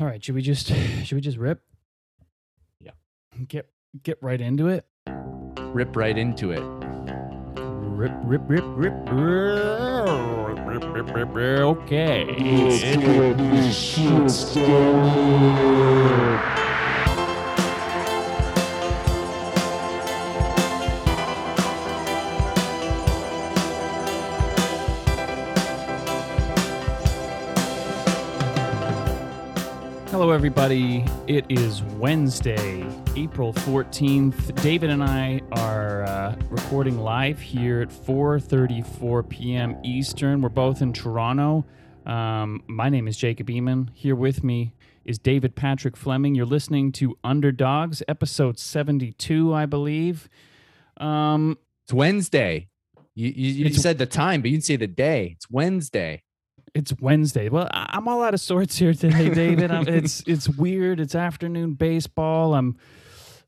All right, should we just should we just rip? Yeah. Get get right into it. Rip right into it. Rip rip rip rip rip rip rip rip. rip. Okay. Hello, everybody. It is Wednesday, April 14th. David and I are uh, recording live here at 4.34 p.m. Eastern. We're both in Toronto. Um, my name is Jacob Eamon. Here with me is David Patrick Fleming. You're listening to Underdogs, episode 72, I believe. Um, It's Wednesday. You, you, you It's- said the time, but you didn't say the day. It's Wednesday. It's Wednesday. Well, I- I'm all out of sorts here today, David. I'm, it's it's weird. It's afternoon baseball. I'm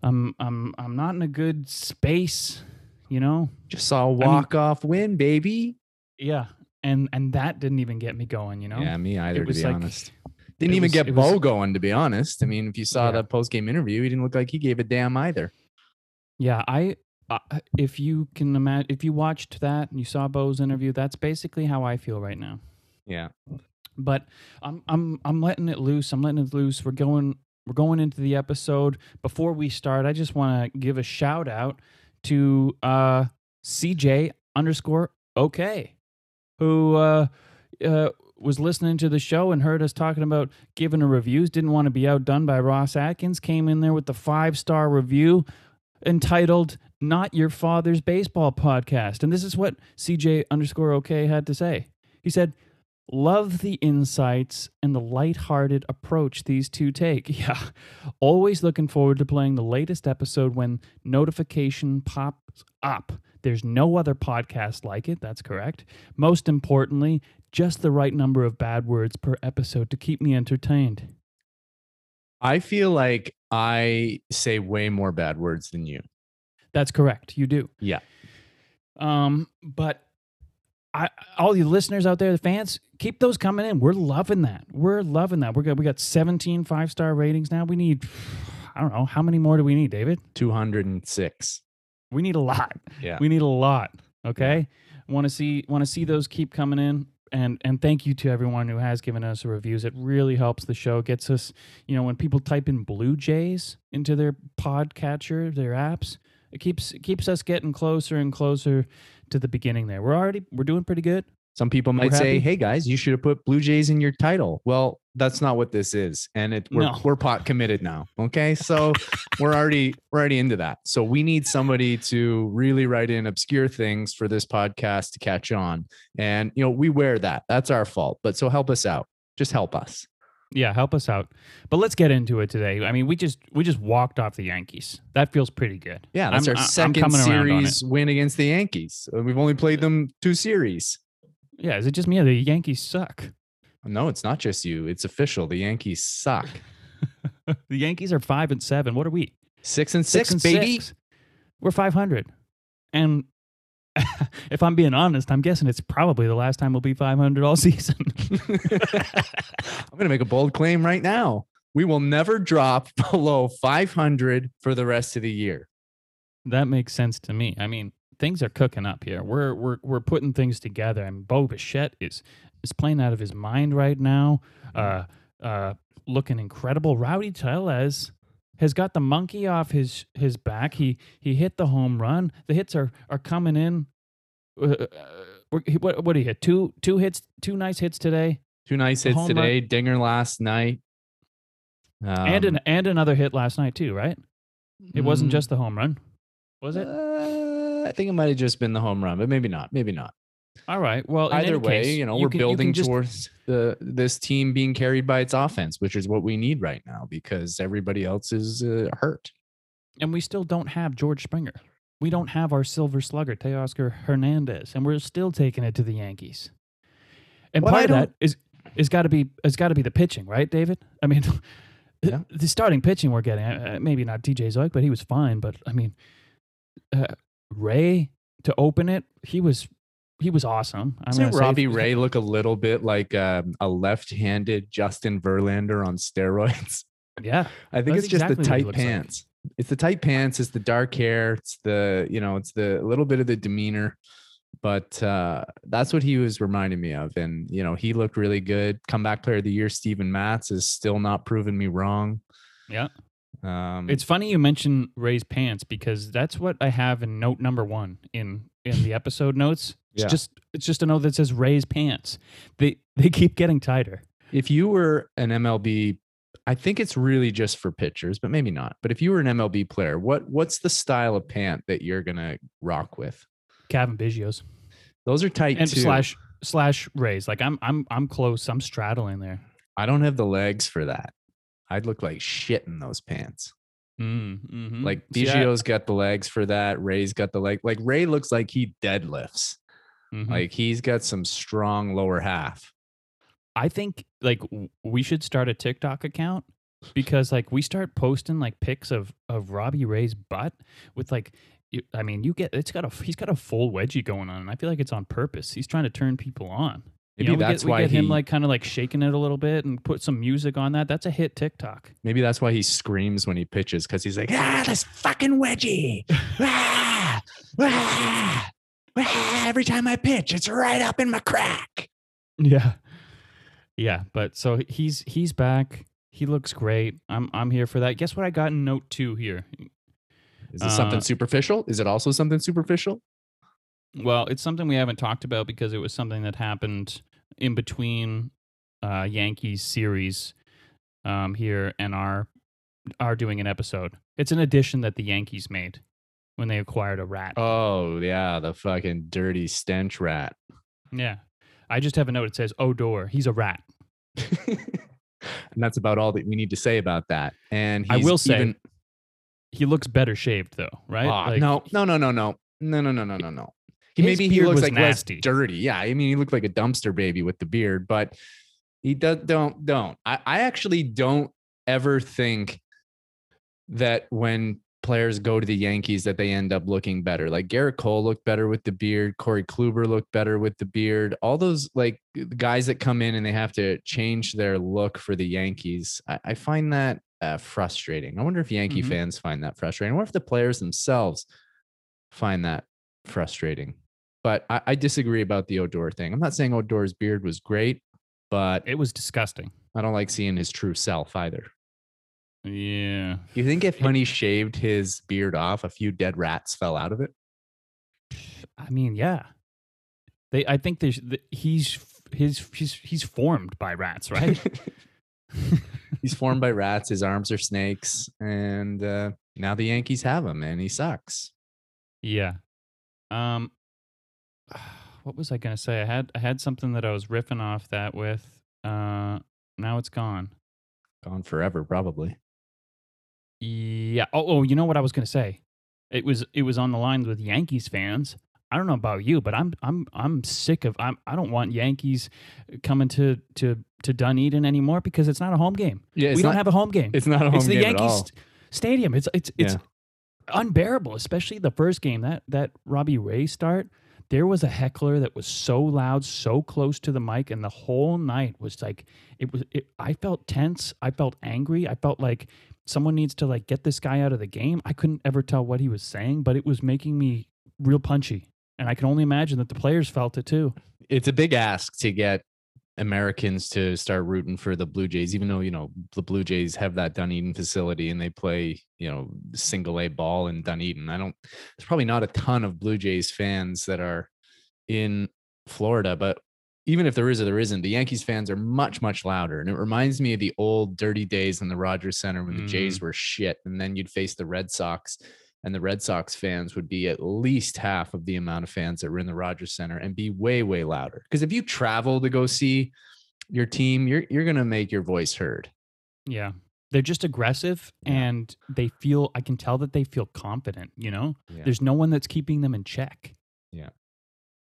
I'm I'm I'm not in a good space, you know. Just saw a walk off win, baby. Yeah, and and that didn't even get me going, you know. Yeah, me either, to be like- honest. Didn't even was- get it was- Bo going, to be honest. I mean, if you saw Yeah. that post game interview, he didn't look like he gave a damn either. Yeah, I. Uh, if you can imagine, if you watched that and you saw Bo's interview, that's basically how I feel right now. Yeah. but I'm I'm I'm letting it loose. I'm letting it loose. We're going we're going into the episode. Before we start, I just want to give a shout out to uh CJ underscore okay, who uh, uh was listening to the show and heard us talking about giving a reviews. Didn't want to be outdone by Ross Atkins. Came in there with the five star review entitled "Not Your Father's Baseball Podcast," and this is what CJ underscore okay had to say. He said. Love the insights and the lighthearted approach these two take. Yeah. Always looking forward to playing the latest episode when notification pops up. There's no other podcast like it. That's correct. Most importantly, just the right number of bad words per episode to keep me entertained. I feel like I say way more bad words than you. That's correct. You do. Yeah. Um, but I, all you listeners out there, the fans, keep those coming in. We're loving that. We're loving that. We're got we got 17 five star ratings now. We need, I don't know, how many more do we need, David? 206. We need a lot. Yeah. We need a lot. Okay. Want to see want to see those keep coming in. And and thank you to everyone who has given us reviews. It really helps the show. Gets us, you know, when people type in Blue Jays into their podcatcher, their apps, it keeps it keeps us getting closer and closer to the beginning there. We're already we're doing pretty good. Some people might say, "Hey guys, you should have put Blue Jays in your title." Well, that's not what this is, and it we're No. we're pot committed now. Okay, so we're already we're already into that. So we need somebody to really write in obscure things for this podcast to catch on, and you know we wear that. That's our fault. But so help us out. Just help us. Yeah, help us out. But let's get into it today. I mean, we just we just walked off the Yankees. That feels pretty good. Yeah, that's I'm- our second coming around on it. series win against the Yankees. Uh, We've only played them two series. Yeah, is it just me? or The Yankees suck. No, it's not just you. It's official. The Yankees suck. the Yankees are five and seven. What are we? Six and six, and baby. six. We're five hundred. And if I'm being honest, I'm guessing it's probably the last time we'll be five hundred all season. I'm going to make a bold claim right now. We will never drop below 500 for the rest of the year. that makes sense to me. I mean, things are cooking up here. We're we're we're putting things together. And Bo Bichette is is playing out of his mind right now. Uh, uh, looking incredible. Rowdy Tellez has got the monkey off his his back. He he hit the home run. The hits are are coming in. Uh, uh, what what did he hit? Two two hits, two nice hits today, Two nice hits home run- today. Dinger last night. and Um, an and another hit last night too. Right? It wasn't mm, just the home run, was it? uh, I think it might have just been the home run, but maybe not. Maybe not. All right. Well, Either way, case, you know, you we're can- building just- towards the this team being carried by its offense, which is what we need right now because everybody else is uh, hurt. and we still don't have George Springer. We don't have our silver slugger, Teoscar Hernandez, and we're still taking it to the Yankees. And part I of that don't- is is got to be has got to be the pitching, right, David? I mean, Yeah. the starting pitching we're getting, uh, maybe not TJ Zeuch, but he was fine. But I mean, uh, Ray to open it, he was he was awesome. I'm Doesn't Robbie Ray look a little bit like um, a left-handed Justin Verlander on steroids? Yeah, I think it's just exactly the tight looks like. pants. It's the tight pants. It's the dark hair. It's the you know. It's the little bit of the demeanor, but uh, that's what he was reminding me of. And you know, he looked really good. Comeback player of the year, Steven Matz, is still not proving me wrong. yeah. Um, It's funny you mention Ray's pants because that's what I have in note number one in in the episode notes. It's Yeah. just it's just a note that says Ray's pants. They they keep getting tighter. if you were an MLB, I think it's really just for pitchers, but maybe not. But if you were an MLB player, what what's the style of pant that you're gonna rock with? Cavan Biggio's Those are tight and too. slash slash Ray's. Like I'm I'm I'm close. I'm straddling there. I don't have the legs for that. I'd look like shit in those pants. Mm, mhm. Like Biggio's got the legs for that. Ray's got the leg. Like Ray looks like he deadlifts. mhm. Like he's got some strong lower half. I think like we should start a TikTok account because like we start posting like pics of of Robbie Ray's butt with like I mean you get it's got a he's got a full wedgie going on and I feel like it's on purpose. He's trying to turn people on. You Maybe know, we that's get, why we get he. him like kind of like shaking it a little bit and put some music on that. That's a hit TikTok. maybe that's why he screams when he pitches because he's like, ah, this fucking wedgie. ah, ah, ah, every time I pitch, it's right up in my crack. Yeah. Yeah, but so he's he's back. He looks great. I'm I'm here for that. Guess what I got in note 2 here. Is it something Uh, superficial? Is it also something superficial? Well, it's something we haven't talked about because it was something that happened in between uh, Yankees series um, here and our are doing an episode. It's an addition that the Yankees made when they acquired a rat. Oh yeah, the fucking dirty stench rat. Yeah, I just have a note. It says Odor. He's a rat. and that's about all that we need to say about that. And I will say, even, He looks better shaved though, right? Ah, Like, no, no, no, no, no, no, no, no, no, no, no. He His maybe he looks like nasty. less dirty. Yeah, I mean he looked like a dumpster baby with the beard, but he does don't don't. I, I actually don't ever think that when players go to the Yankees that they end up looking better. Like Gerrit Cole looked better with the beard. Corey Kluber looked better with the beard. All those like guys that come in and they have to change their look for the Yankees. I, I find that uh, frustrating. I wonder if Yankee Mhm. fans find that frustrating. What if the players themselves find that frustrating? But I, I disagree about the Odor thing. I'm not saying Odor's beard was great, but it was disgusting. I don't like seeing his true self either. Yeah, You think if when he shaved his beard off, a few dead rats fell out of it? I mean, yeah. They, I think there's th- he's his he's he's formed by rats, right? He's formed by rats. His arms are snakes, and uh, now the Yankees have him, and he sucks. Yeah. Um what was I going to say? I had I had something that I was riffing off that with uh now it's gone. Gone forever, probably. Yeah. Oh, oh, you know what I was going to say? It was it was on the lines with Yankees fans. I don't know about you, but I'm I'm I'm sick of I'm I don't want Yankees coming to to to Dunedin anymore because it's not a home game. Yeah, it's we don't have a home game. It's not a home game. it's the Yankees stadium. It's it's it's Yeah. unbearable, especially the first game. That that Robbie Ray start, there was a heckler that was so loud, so close to the mic, and the whole night was like it was. It, I felt tense. I felt angry. I felt like someone needs to like get this guy out of the game. I couldn't ever tell what he was saying, but it was making me real punchy, and I can only imagine that the players felt it too. It's a big ask to get Americans to start rooting for the Blue Jays, even though you know the Blue Jays have that Dunedin facility and they play you know single A ball in Dunedin. I don't. There's probably not a ton of Blue Jays fans that are in Florida, but even if there is or there isn't, the Yankees fans are much much louder, and it reminds me of the old dirty days in the Rogers Center when the Jays mm-hmm. were shit, and then you'd face the Red Sox. And the Red Sox fans would be at least half of the amount of fans that were in the Rogers Center and be way, way louder. Because if you travel to go see your team, you're you're gonna make your voice heard. Yeah. They're just aggressive Yeah. and they feel I can tell that they feel confident, you know? Yeah. There's no one that's keeping them in check. Yeah.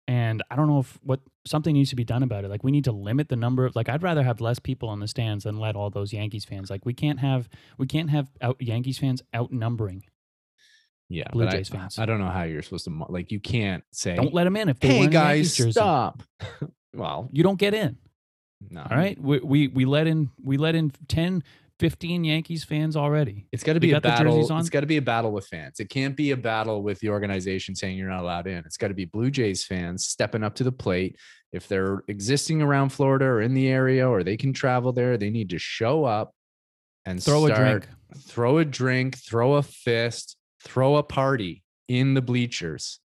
And I don't know if what something needs to be done about it. Like we need to limit the number of like I'd rather have less people on the stands than let all those Yankees fans. Like we can't have we can't have out Yankees fans outnumbering. Yeah, Blue but I- fans. I, don't know how you're supposed to like. You can't say, Don't let them in if they "Hey guys, stop." well, You don't get in. no. All right, we, we we let in we let in 10, 15 Yankees fans already. It's got to be a battle. on? It's got to be a battle with fans. It can't be a battle with the organization saying you're not allowed in. It's got to be Blue Jays fans stepping up to the plate. If they're existing around Florida or in the area or they can travel there, they need to show up and Throw a drink. throw a drink, throw a fist, throw a party in the bleachers.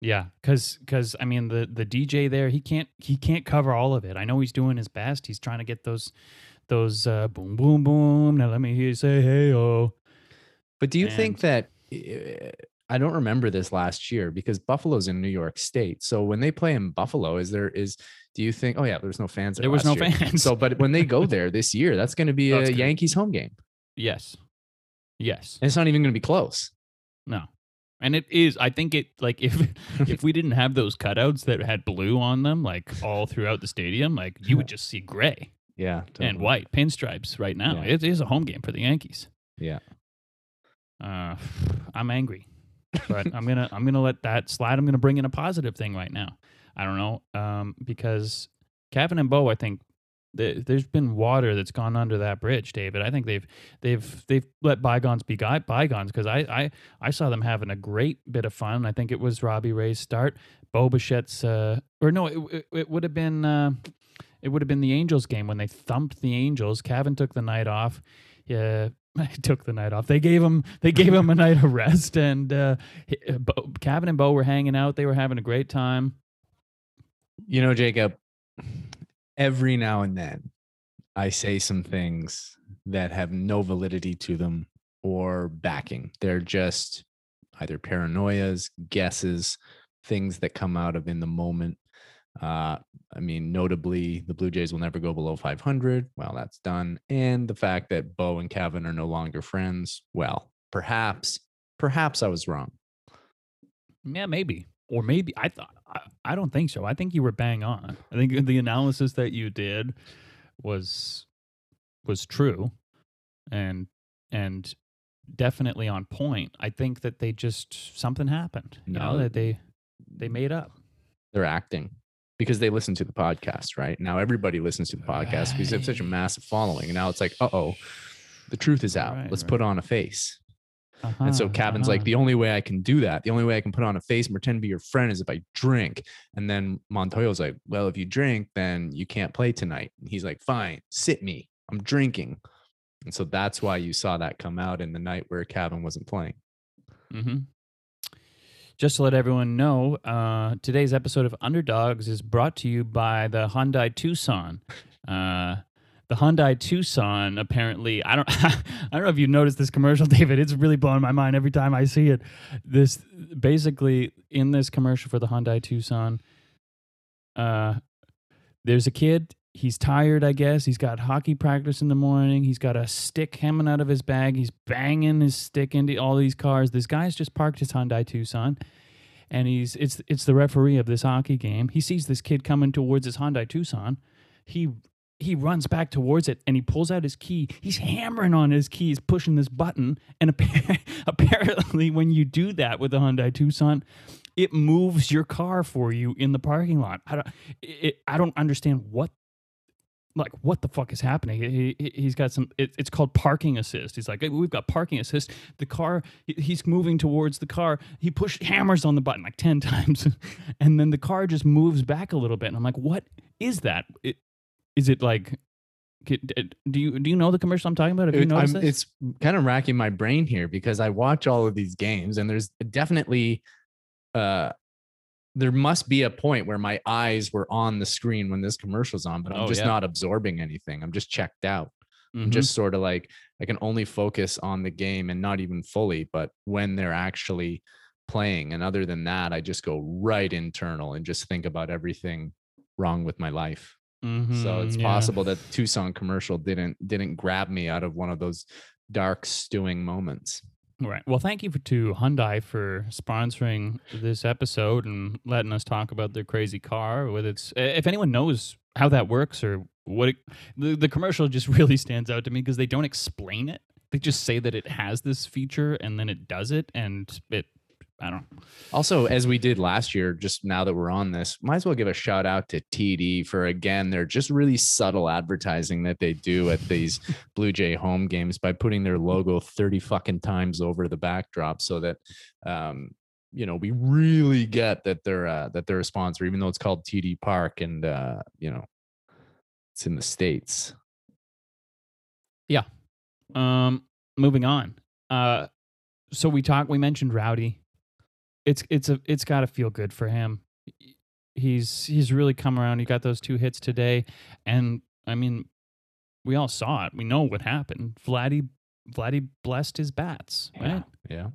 Yeah, because because I mean the the DJ there he can't he can't cover all of it. I know he's doing his best. He's trying to get those those uh, boom boom boom. Now let me hear you say hey oh. But do you think that eh, I don't remember this last year because Buffalo's in New York State. So when they play in Buffalo, is there is do you think oh yeah, there's no fans There there was no year. fans. So but when they go there this year, that's going to be Oh, a it's gonna be- Yankees home game. Yes, yes, And it's not even going to be close. no, and it is. I think it like if if we didn't have those cutouts that had blue on them like all throughout the stadium, like you would just see gray Yeah. and white pinstripes right now. Yeah. It is a home game for the Yankees. Yeah. Uh, I'm angry, but I'm gonna I'm gonna let that slide. I'm gonna bring in a positive thing right now. I don't know, um, because Cavan and Bo, I think th- there's been water that's gone under that bridge, David. I think they've they've they've let bygones be bygones because I, I I saw them having a great bit of fun. I think it was Robbie Ray's start, Bo Bichette's, uh, or no, it it, would have been. Uh, it would have been the Angels game when they thumped the Angels. Cavan took the night off. Yeah, took the night off. They gave him they gave him a night of rest, and uh, uh, and Bo were hanging out. They were having a great time. You know, Jacob, every now and then I say some things that have no validity to them or backing. They're just either paranoias, guesses, things that come out of in the moment. Uh, I mean, notably, the Blue Jays will never go below 500. Well, that's done. And the fact that Bo and Cavan are no longer friends. Well, perhaps, perhaps I was wrong. Yeah, maybe, or maybe I thought I, I don't think so. I think you were bang on. I think the analysis that you did was was true, and and definitely on point. I think that they just something happened. You know No. that they they made up. they're acting because they listen to the podcast, right? Now everybody listens to the podcast because they have such a massive following. And now it's like, uh oh, the truth is out. Right, Let's right. put on a face. And so Uh-huh, Cavan's like, uh-huh. the only way I can do that, the only way I can put on a face and pretend to be your friend is if I drink. And then Montoya's like, well, if you drink, then you can't play tonight. And he's like, fine, sit me. I'm drinking. And so that's why you saw that come out in the night where Cavan wasn't playing. Mm-hmm. Just to let everyone know, uh, today's episode of Underdogs is brought to you by the Hyundai Tucson. Uh, the Hyundai Tucson apparently, I don't, I don't know if you noticed this commercial, David. It's really blowing my mind every time I see it. This basically in this commercial for the Hyundai Tucson, uh, there's a kid. He's tired, I guess. He's got hockey practice in the morning. He's got a stick hanging out of his bag. He's banging his stick into all these cars. This guy's just parked his Hyundai Tucson, and he's it's it's the referee of this hockey game. He sees this kid coming towards his Hyundai Tucson. He he runs back towards it and he pulls out his key. He's hammering on his keys, pushing this button. And appa- apparently, when you do that with the Hyundai Tucson, it moves your car for you in the parking lot. I don't, it, I don't understand what, like, what the fuck is happening. He, he, he's got some. It, it's called parking assist. He's like, "Hey, we've got parking assist. The car, he's moving towards the car. He push hammers on the button like ten times, and then the car just moves back a little bit. And I'm like, what is that? It, is it like? Do you do you know the commercial I'm talking about? Have you I'm- noticed it's kind of racking my brain here because I watch all of these games and there's definitely uh there must be a point where my eyes were on the screen when this commercial's on, but I'm Oh, just yeah. not absorbing anything. I'm just checked out. I'm Mhm. just sort of like I can only focus on the game and not even fully, but when they're actually playing. And other than that, I just go right internal and just think about everything wrong with my life. So Mhm, it's yeah. possible that Tucson commercial didn't didn't grab me out of one of those dark stewing moments. Right. Well, thank you for, to Hyundai for sponsoring this episode and letting us talk about their crazy car. With its, if anyone knows how that works or what it, the the commercial just really stands out to me because they don't explain it. they just say that it has this feature and then it does it and it I don't know. Also, as we did last year, just now that we're on this, might as well give a shout out to TD for again, they're just really subtle advertising that they do at these Blue Jay home games by putting their logo 30 fucking times over the backdrop so that um, you know, we really get that they're uh, that they're a sponsor, even though it's called TD Park and uh, you know, it's in the States. Yeah. Um, moving on. Uh, so we talked. We mentioned Rowdy. It's it's a it's got to feel good for him. He's he's really come around. He got those two hits today, and I mean, we all saw it. We know what happened. Vladdy Vladdy blessed his bats, right? Yeah.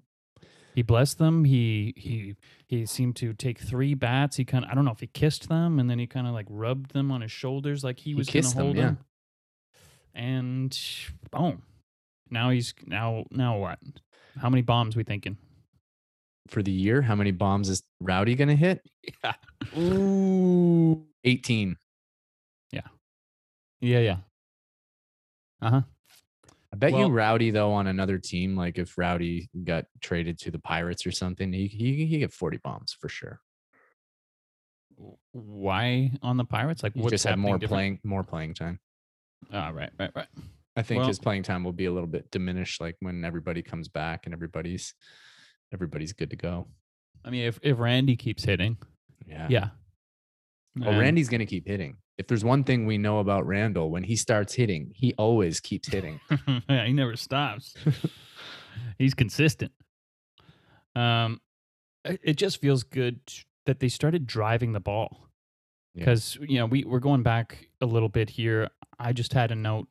He blessed them. He he he seemed to take three bats. He kind of I don't know if he kissed them and then he kind of like rubbed them on his shoulders like he was going to them, hold yeah. them. And boom. Now he's now now what? How many bombs we thinking? For the year, how many bombs is Rowdy gonna hit? Yeah. Ooh, 18. Yeah, yeah. Yeah. Uh-huh. I bet Well- you Rowdy though on another team, like if Rowdy got traded to the Pirates or something, he he he get 40 bombs for sure. Why on the Pirates? Like what's just have more different? playing more playing time. Oh, right, right, right. I think Well- his playing time will be a little bit diminished, like when everybody comes back and everybody's everybody's good to go. I mean, if if Randy keeps hitting, Yeah. yeah. Well, And- Randy's gonna keep hitting. If there's one thing we know about Randall, when he starts hitting, he always keeps hitting. yeah, he never stops. He's consistent. Um, it just feels good that they started driving the ball Yeah. because you know we we're going back a little bit here. I just had a note.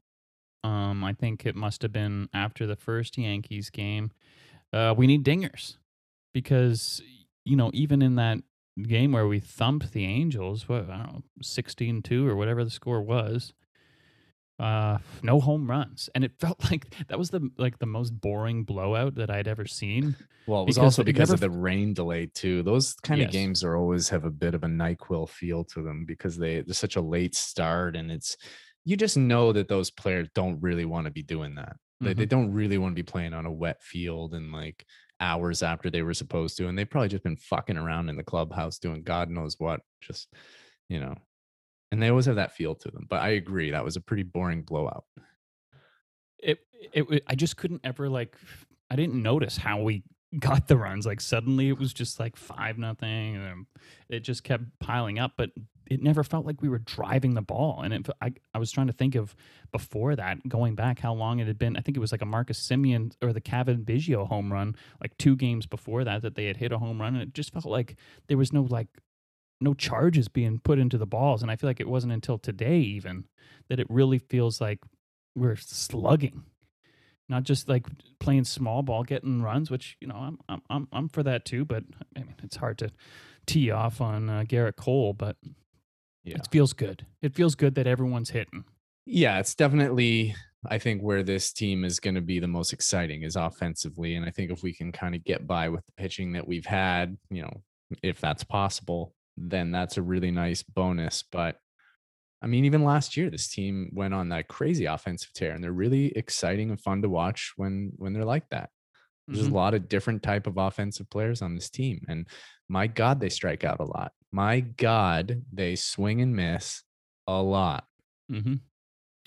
Um, I think it must have been after the first Yankees game. Uh, we need dingers because you know even in that game where we thumped the Angels, what I don't know, 16-2 or whatever the score was uh no home runs and it felt like that was the like the most boring blowout that i'd ever seen Well, it was Because also because never of the rain delay too. Those kind of Yes. games are always have a bit of a Nyquil feel to them because they they're such a late start, and it's you just know that those players don't really want to be doing that. They, Mm-hmm. they don't really want to be playing on a wet field and like hours after they were supposed to, and they've probably just been fucking around in the clubhouse doing God knows what, just you know. And they always have that feel to them. But I agree, that was a pretty boring blowout. it, it i just couldn't ever like i didn't notice how we got the runs like suddenly it was just like five nothing and it just kept piling up but it never felt like we were driving the ball. And it, I, I was trying to think of before that going back how long it had been. I think it was like a Marcus Semien or the Cavan biggio home run like two games before that that they had hit a home run. And it just felt like there was no like no charges being put into the balls. And i feel like it wasn't until today even that it really feels like we're slugging. Not just like playing small ball getting runs which you know i'm i'm i'm, I'm for that too. But i mean it's hard to tee off on uh, Gerrit Cole but Yeah. it feels good it feels good that everyone's hitting yeah, it's definitely I think where this team is going to be the most exciting is offensively, and I think if we can kind of get by with the pitching that we've had, you know, if that's possible, then that's a really nice bonus. But I mean, even last year, this team went on that crazy offensive tear, and they're really exciting and fun to watch when when they're like that. There's Mhm. a lot of different type of offensive players on this team, and my God, they strike out a lot. My God, they swing and miss a lot. hmm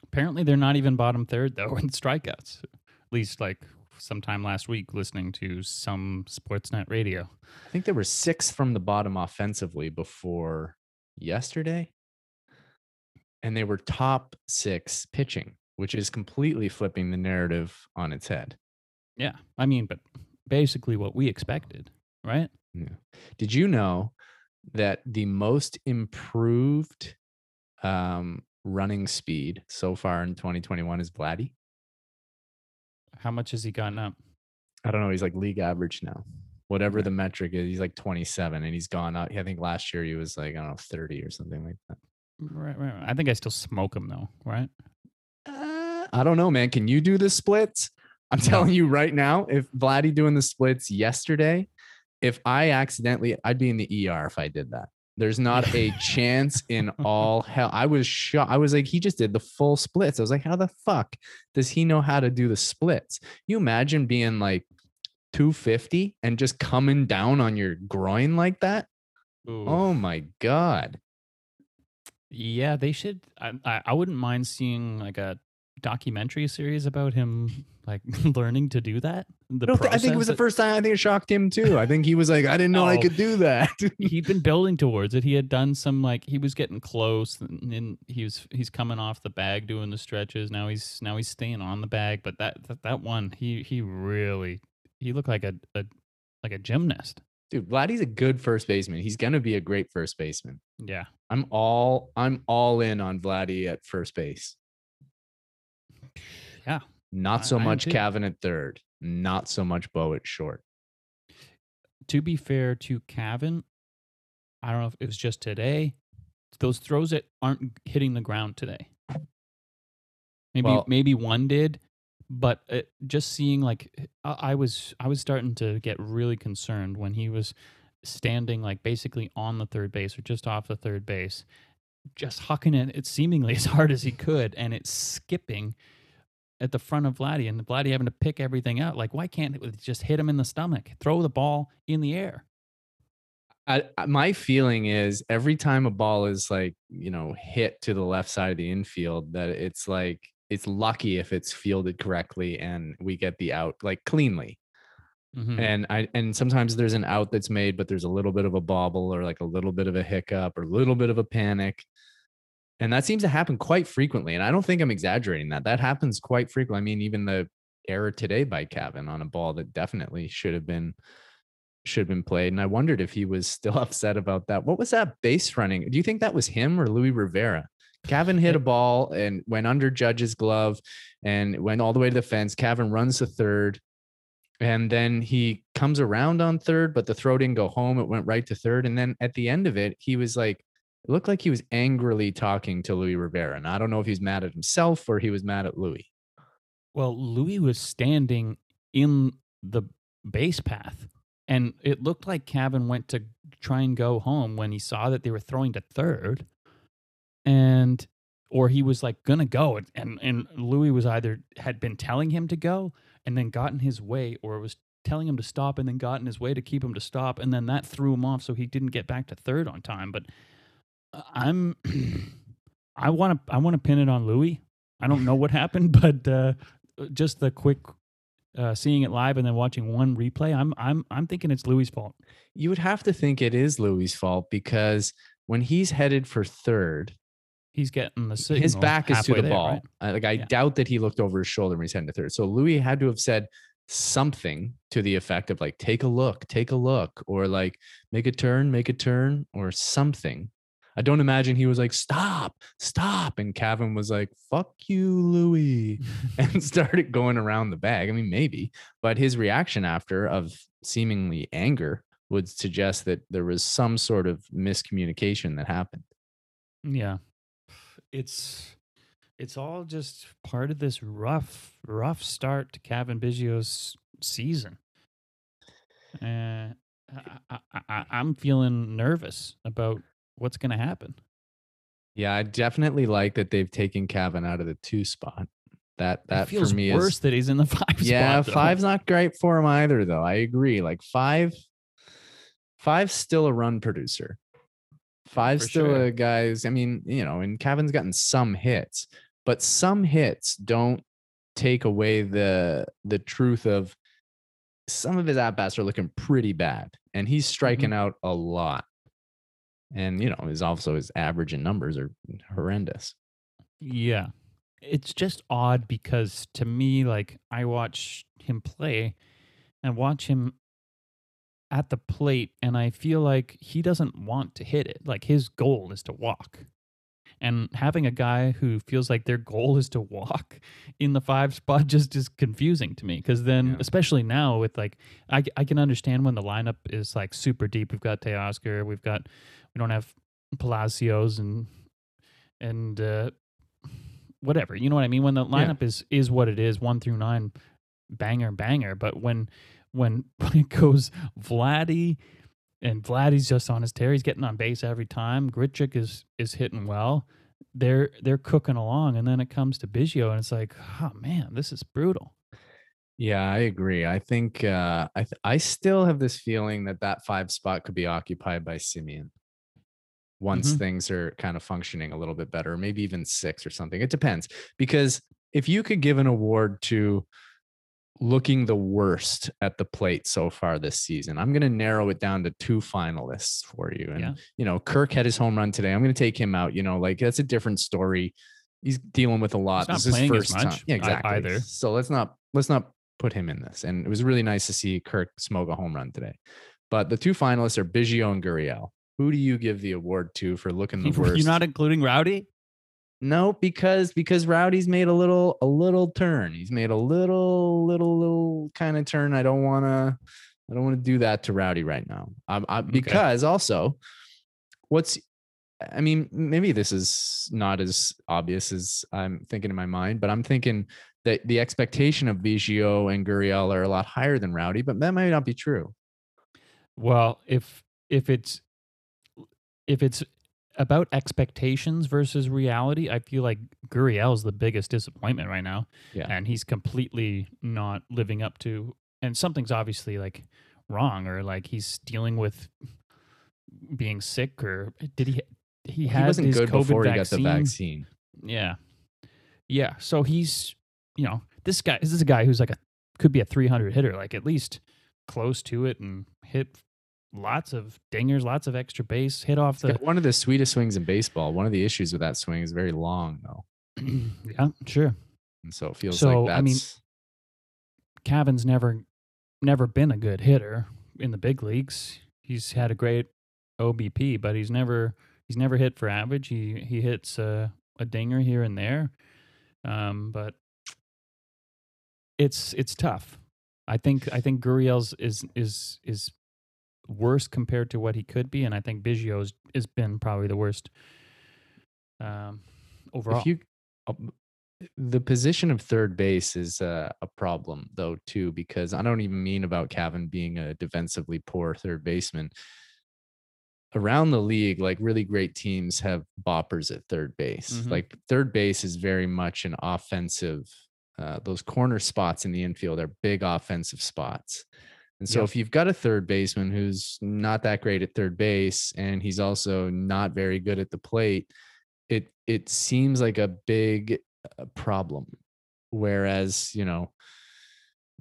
apparently they're not even bottom third though in strikeouts at least like sometime last week listening to some sportsnet radio I think they were six from the bottom offensively before yesterday. And they were top six pitching, which is completely flipping the narrative on its head. yeah i mean but basically what we expected right Yeah. Did you know that the most improved um, running speed so far in 2021 is Vladdy? how much has he gotten up I don't know. He's like league average now. Whatever Right. the metric is, he's like 27 and he's gone up. I think last year he was like, I don't know, 30 or something like that. Right, right, right. I think I still smoke them though, right? Uh, I don't know, man. Can you do the splits? I'm telling you right now, if Vladdy doing the splits yesterday, if I accidentally, I'd be in the ER if I did that. There's not a chance in all hell. I was shocked. I was like, he just did the full splits. I was like, how the fuck does he know how to do the splits? You imagine being like 250 and just coming down on your groin like that? Ooh. Oh my god. Yeah, they should. I, I I wouldn't mind seeing like a documentary series about him like learning to do that. The I, I think it was the first time I think it shocked him too. I think he was like, I didn't know I Oh. could do that. that He'd been building towards it. He had done some like he was getting close, and then he was he's coming off the bag doing the stretches. Now he's now he's staying on the bag. But that that, that one, he he really he looked like a, a like a gymnast. Dude, Vladdy's a good first baseman. He's gonna be a great first baseman. Yeah, I'm all I'm all in on Vladdy at first base. Yeah, Not so I much too. Cavan at third. Not so much Bo at short. to be fair to Cavan, I don't know if it was just today. Those throws that aren't hitting the ground today. Maybe Well- maybe one did, but it, just seeing like I, I was I was starting to get really concerned when he was standing like basically on the third base or just off the third base, just hucking it it seemingly as hard as he could, and it's skipping at the front of Vladdy, and Vladdy having to pick everything out. Like, why can't it just hit him in the stomach? Throw the ball in the air. I, my feeling is every time a ball is like you know hit to the left side of the infield, that it's like it's lucky if it's fielded correctly and we get the out like cleanly. Mhm. And I and sometimes there's an out that's made, but there's a little bit of a bobble or like a little bit of a hiccup or a little bit of a panic. And that seems to happen quite frequently. And I don't think I'm exaggerating that. That happens quite frequently. I mean, even the error today by Cavan on a ball that definitely should have been should have been played. And I wondered if he was still upset about that. What was that base running? Do you think that was him or Louis Rivera? Cavan hit a ball and went under Judge's glove and went all the way to the fence. Cavan runs to third. And then he comes around on third, but the throw didn't go home. It went right to third. And then at the end of it, he was like, it looked like he was angrily talking to Louis Rivera. And I don't know if he's mad at himself or he was mad at Louis. Well, Louis was standing in the base path, and it looked like Cavan went to try and go home when he saw that they were throwing to third, and or he was like gonna go, and and, Louis was either had been telling him to go and then got in his way, or was telling him to stop and then got in his way to keep him to stop, and then that threw him off, so he didn't get back to third on time. But I'm, I want to I want to pin it on Louis. I don't know what happened, but uh, just the quick uh, seeing it live and then watching one replay, I'm I'm I'm thinking it's Louis' fault. You would have to think it is Louis' fault because when he's headed for third, He's getting the signal. his back is to the there, ball. right? I- Like I Yeah. doubt that he looked over his shoulder when he's heading to third. So Louis had to have said something to the effect of like, take a look, take a look, or like make a turn, make a turn, or something. I don't imagine he was like, stop, stop. And Cavan was like, fuck you, Louis, and started going around the bag. I mean, maybe, but his reaction after of seemingly anger would suggest that there was some sort of miscommunication that happened. Yeah, it's it's all just part of this rough rough start to Cavan Biggio's season. Uh, I, I, I, I'm feeling nervous about what's going to happen. Yeah, I definitely like that they've taken Cavan out of the two spot. That that it feels for me is worse is that he's in the five. yeah, spot, five's not great for him either, though. I agree. Like five, five's still a run producer. Five's For still sure. a guy's. I mean, you know, and Cavan's gotten some hits, but some hits don't take away the the truth of some of his at bats are looking pretty bad, and he's mm-hmm. striking out a lot. And you know, his also his average and numbers are horrendous. Yeah. It's just odd because to me, like, I watch him play and watch him at the plate, and I feel like he doesn't want to hit it. Like, his goal is to walk. And having a guy who feels like their goal is to walk in the five spot just is confusing to me. Because then, Yeah. especially now with like, I, I can understand when the lineup is like super deep. We've got Teoscar, we've got, we don't have Palacios and, and, uh, whatever. You know what I mean? When the lineup is is what it is, one through nine, banger, banger. But when when when it goes Vladdy, and Vladdy's just on his tear. He's getting on base every time. Grichuk is is hitting well. They're they're cooking along, and then it comes to Biggio, and it's like, oh man, this is brutal. Yeah, I agree. I think uh, I th- I still have this feeling that that five spot could be occupied by Semien once Mhm. things are kind of functioning a little bit better, maybe even six or something. It depends because if you could give an award to looking the worst at the plate so far this season, I'm going to narrow it down to two finalists for you. And Yeah. you know, Kirk had his home run today. I'm going to take him out. You know, like that's a different story. He's dealing with a lot. not this is his playing as first time. Yeah, exactly. either. So let's not let's not put him in this. And it was really nice to see Kirk smoke a home run today. But the two finalists are Biggio and Gurriel. Who do you give the award to for looking the worst? You're not including Rowdy. No, because because Rowdy's made a little a little turn. He's made a little little little kind of turn. I don't want to I don't want to do that to Rowdy right now. Um, I, because also, what's I mean, maybe this is not as obvious as I'm thinking in my mind, but I'm thinking that the expectation of Biggio and Gurriel are a lot higher than Rowdy, but that might not be true. Well, if if it's if it's about expectations versus reality, I feel like Gurriel is the biggest disappointment right now. Yeah. And he's completely not living up to and something's obviously like wrong or like he's dealing with being sick or did he he had wasn't his good COVID before vaccine. he got the vaccine. Yeah. Yeah. So he's, you know, this guy this is a guy who's like a could be a 300 hitter, like at least close to it and hit lots of dingers, lots of extra base, hit off the one of the sweetest swings in baseball. One of the issues with that swing is very long though. Yeah, sure. And so it feels So, like that's I mean, Cavan's never never been a good hitter in the big leagues. He's had a great OBP, but he's never he's never hit for average. He he hits a, a dinger here and there. Um, but it's it's tough. I think I think Gurriel's is is is worse compared to what he could be, and I think Biggio's has been probably the worst um, overall. if you um, the position of third base is a, a problem though too because i don't even mean about Cavan being a defensively poor third baseman around the league like really great teams have boppers at third base Mhm. like third base is very much an offensive uh, those corner spots in the infield are big offensive spots and so if you've got a third baseman who's not that great at third base and he's also not very good at the plate it it seems like a big uh, problem. Whereas, you know,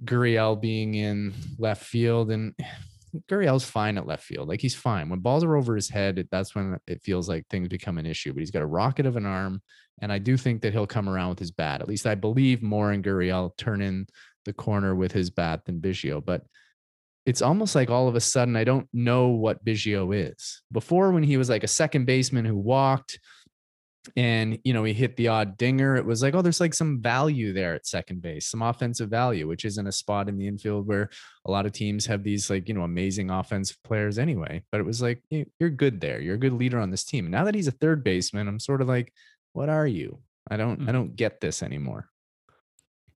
Gurriel being in left field and Gurriel's fine at left field. Like he's fine. When balls are over his head, it- that's when it feels like things become an issue. But he's got a rocket of an arm. And I do think that he'll come around with his bat. At least I believe more in Gurriel turning the corner with his bat than Biggio. But it's almost like all of a sudden I don't know what Biggio is. Before, when he was like a second baseman who walked, and you know he hit the odd dinger it was like oh there's like some value there at second base some offensive value which isn't a spot in the infield where a lot of teams have these like you know amazing offensive players anyway but it was like "You- you're good there you're a good leader on this team now that he's a third baseman i'm sort of like what are you i don't i Mhm. don't get this anymore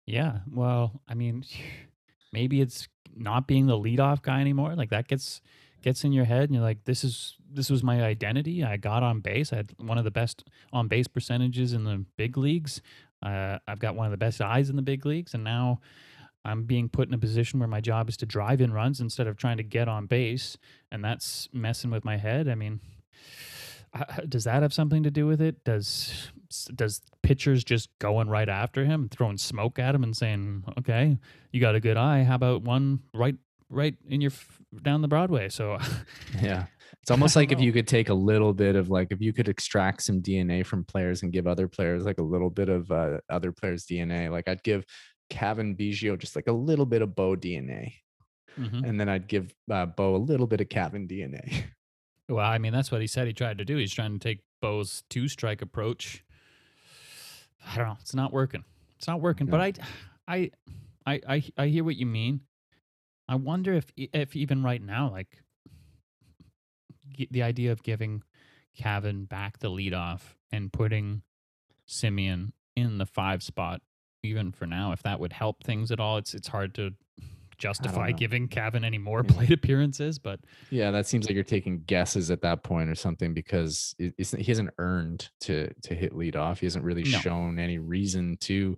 Yeah. Well, I mean, maybe it's not being the leadoff guy anymore. Like that gets gets in your head, and you're like, this is this was my identity. I got on base. I had one of the best on base percentages in the big leagues. Uh, I've got one of the best eyes in the big leagues, and now I'm being put in a position where my job is to drive in runs instead of trying to get on base, and that's messing with my head. I mean, does that have something to do with it? Does does pitchers just going right after him, throwing smoke at him, and saying, "Okay, you got a good eye. How about one right right in your f- down the Broadway?" So yeah it's almost like don't if you could take a little bit of like if you could extract some dna from players and give other players like a little bit of uh, other players dna like i'd give Cavan Biggio just like a little bit of Bo DNA, Mhm. and then I'd give uh, Bo a little bit of Cavan DNA. Well, I mean, that's what he said he tried to do. He's trying to take Bo's two strike approach. I don't know. It's not working. It's not working. But I, I, I, I, I hear what you mean. I wonder if, if even right now, like the idea of giving Cavan back the leadoff and putting Semien in the five spot, even for now, if that would help things at all. It's it's hard to justify giving Cavan any more plate appearances, but Yeah, that seems like you're taking guesses at that point or something because it, he hasn't earned to to hit lead off. He hasn't really No. shown any reason to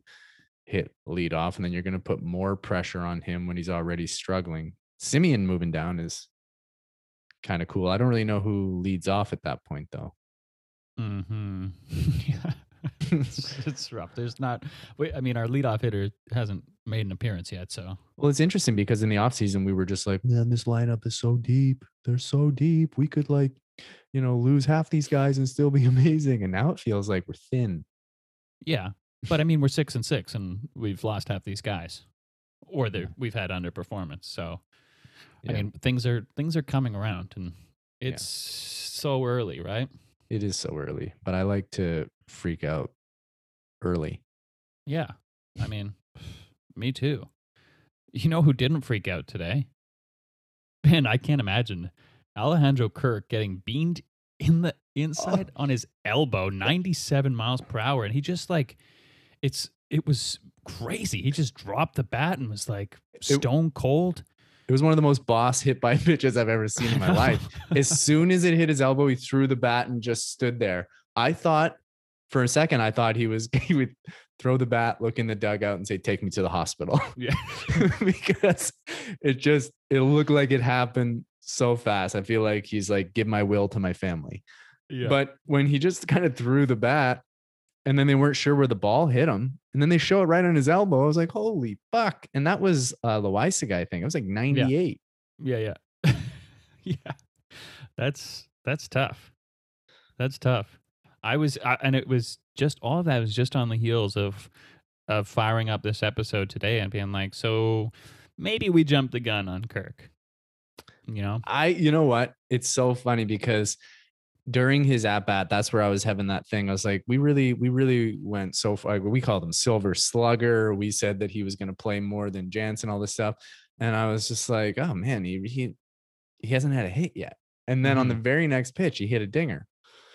hit lead off, and then you're going to put more pressure on him when he's already struggling. Semien moving down is kind of cool. I don't really know who leads off at that point though. hmm yeah. it's, it's rough. There's not. Wait, I mean, our leadoff hitter hasn't made an appearance yet, so Well, it's interesting because in the offseason, we were just like, man, this lineup is so deep. They're so deep. We could like, you know, lose half these guys and still be amazing. And now it feels like we're thin. yeah. But I mean, we're six and six, and we've lost half these guys, or they Yeah. we've had underperformance. So I mean, things are things are coming around, and Yeah. it's so early, right? It is so early, but I like to freak out early. Yeah. I mean, me too. You know who didn't freak out today? Man, I can't imagine Alejandro Kirk getting beamed in the inside oh. on his elbow, 97 miles per hour. And he just like, it's, it was crazy. He just dropped the bat and was like stone cold. It was one of the most boss hit by pitches I've ever seen in my life. As soon as it hit his elbow, he threw the bat and just stood there. I thought for a second, I thought he was he would throw the bat, look in the dugout, and say, "Take me to the hospital," Yeah. because it just it looked like it happened so fast. I feel like he's like, "Give my will to my family." yeah. But when he just kind of threw the bat, and then they weren't sure where the ball hit him, and then they show it right on his elbow, I was like, "Holy fuck!" And that was uh, Loaisiga, I think. It was like ninety-eight. Yeah, yeah. yeah. That's that's tough. That's tough. I was I, and it was just all of that was just on the heels of of firing up this episode today and being like, so maybe we jumped the gun on Kirk. You know? I, you know what? It's so funny because during his at bat, that's where I was having that thing. I was like, we really, we really went so far. We called him Silver Slugger. We said that he was going to play more than Jansen, and all this stuff. And I was just like, oh man, he he, he hasn't had a hit yet. And then on the mm-hmm. very next pitch, he hit a dinger.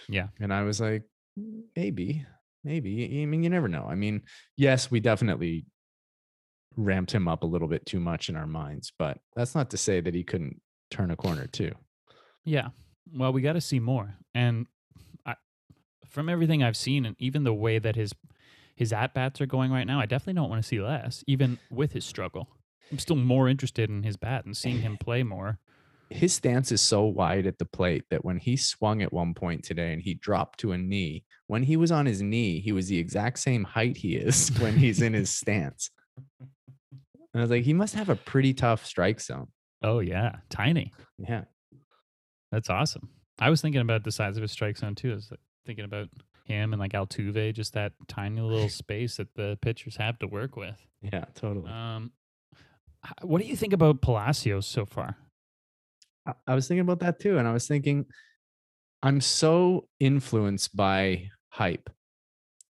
Yeah. And I was like, "Mm, maybe, maybe. I mean, you never know. I mean, yes, we definitely ramped him up a little bit too much in our minds, but that's not to say that he couldn't turn a corner too. Yeah. Well, we got to see more. And I, from everything I've seen, and even the way that his his at bats are going right now, I definitely don't want to see less, even with his struggle. I'm still more interested in his bat and seeing him play more. His stance is so wide at the plate that when he swung at one point today and he dropped to a knee, when he was on his knee, he was the exact same height he is when he's in his stance. And I was like, he must have a pretty tough strike zone. Oh yeah, tiny. Yeah. That's awesome. I was thinking about the size of his strike zone too. I was like, thinking about him and like Altuve, just that tiny little space that the pitchers have to work with. Yeah, totally. Um, what do you think about Palacios so far? I- was thinking about that too. And I was thinking, I'm so influenced by hype.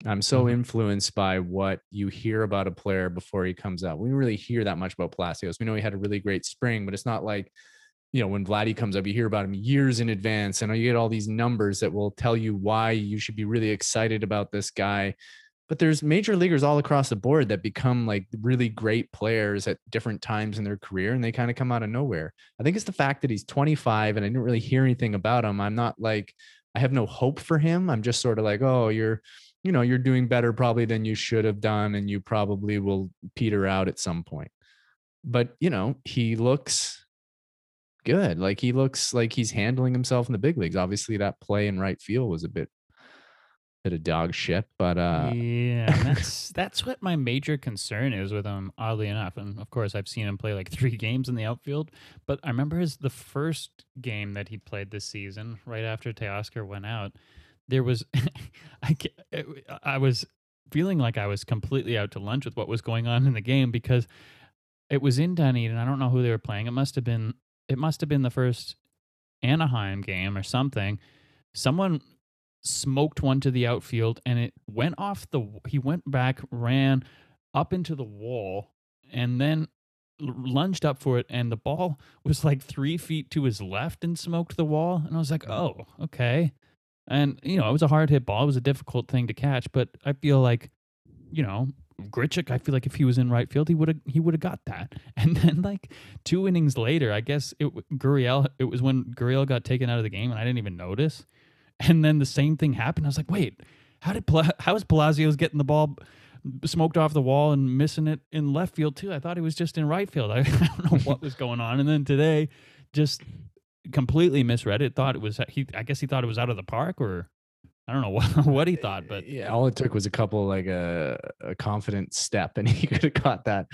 I'm so Mhm. influenced by what you hear about a player before he comes out. We don't really hear that much about Palacios. We know he had a really great spring, but it's not like, you know, when Vladdy comes up, you hear about him years in advance and you get all these numbers that will tell you why you should be really excited about this guy. But there's major leaguers all across the board that become like really great players at different times in their career and they kind of come out of nowhere. I think it's the fact that he's 25 and I didn't really hear anything about him. I'm not like, I have no hope for him. I'm just sort of like, oh, you're, you know, you're doing better probably than you should have done, and you probably will peter out at some point. But, you know, he looks good. Like he looks like he's handling himself in the big leagues. Obviously, that play in right field was a bit bit of dog shit, but uh yeah, that's that's what my major concern is with him. Oddly enough, and of course, I've seen him play like three games in the outfield. But I remember his the first game that he played this season, right after Teoscar went out. There was, I I was feeling like I was completely out to lunch with what was going on in the game because it was in Dunedin. I don't know who they were playing. It must have been it must have been the first Anaheim game or something. Someone smoked one to the outfield and it went off the he went back ran up into the wall and then lunged up for it and the ball was like three feet to his left and smoked the wall and i was like oh okay and you know it was a hard hit ball it was a difficult thing to catch but i feel like you know Grichuk, I feel like if he was in right field, he would have he would have got that. And then like two innings later, I guess it Gurriel. It was when Gurriel got taken out of the game, and I didn't even notice. And then the same thing happened. I was like, wait, how did Pla- how is Palacios getting the ball smoked off the wall and missing it in left field too? I thought he was just in right field. I, I don't know what was going on. And then today, just completely misread it. Thought it was he. I guess he thought it was out of the park or. I don't know what, what he thought, but yeah, all it took was a couple like a, a confident step, and he could have caught that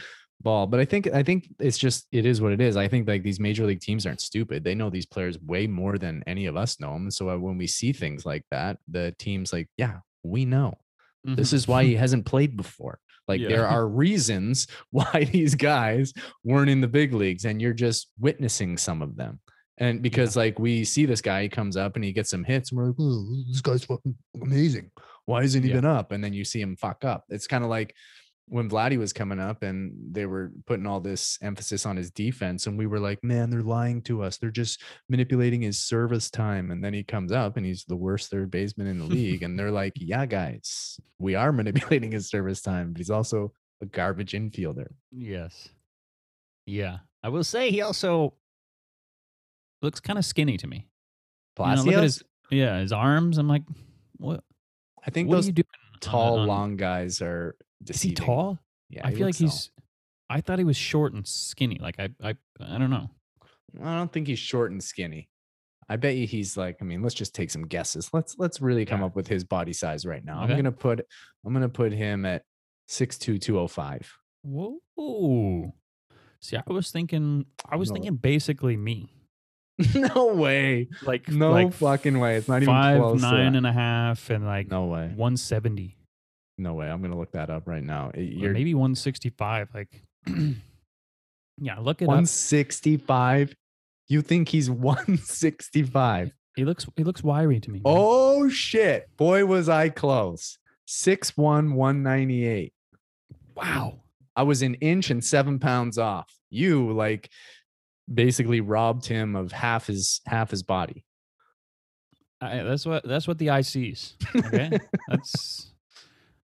ball. But I think I think it's just it is what it is. I think like these major league teams aren't stupid. They know these players way more than any of us know them. So uh, when we see things like that, the teams like, yeah, we know. This Mhm. is why he hasn't played before. Like Yeah. there are reasons why these guys weren't in the big leagues, and you're just witnessing some of them. And because like we see this guy, he comes up and he gets some hits, and we're like, "Oh, this guy's fucking amazing. Why hasn't he Yeah. been up? And then you see him fuck up. It's kind of like when Vladdy was coming up and they were putting all this emphasis on his defense, and we were like, man, they're lying to us. They're just manipulating his service time. And then he comes up and he's the worst third baseman in the league. And they're like, yeah, guys, we are manipulating his service time, but he's also a garbage infielder. Yes. Yeah. I will say he also looks kind of skinny to me. You know, look at his yeah, his arms. I'm like, what I think what those doing? on tall, on- long guys are Is he tall? Yeah, I feel like he's I thought he was short and skinny. Like I I I don't know. I don't think he's short and skinny. I bet you he's like. I mean, let's just take some guesses. Let's let's really come Yeah. up with his body size right now. Okay. I'm gonna put I'm gonna put him at six two two oh five. Whoa. See, I was thinking I was No. thinking basically me. no way. Like No like fucking way. It's not even five close. to that. and a half and like no way. 170. No way. I'm gonna look that up right now. You're maybe 165. Like yeah, look up. 165. You think he's 165? He looks he looks wiry to me. man. Oh shit. Boy, was I close. 6'1, 198. wow. I was an inch and seven pounds off. You like basically robbed him of half his half his body. I, that's what that's what the eye sees. Okay, that's.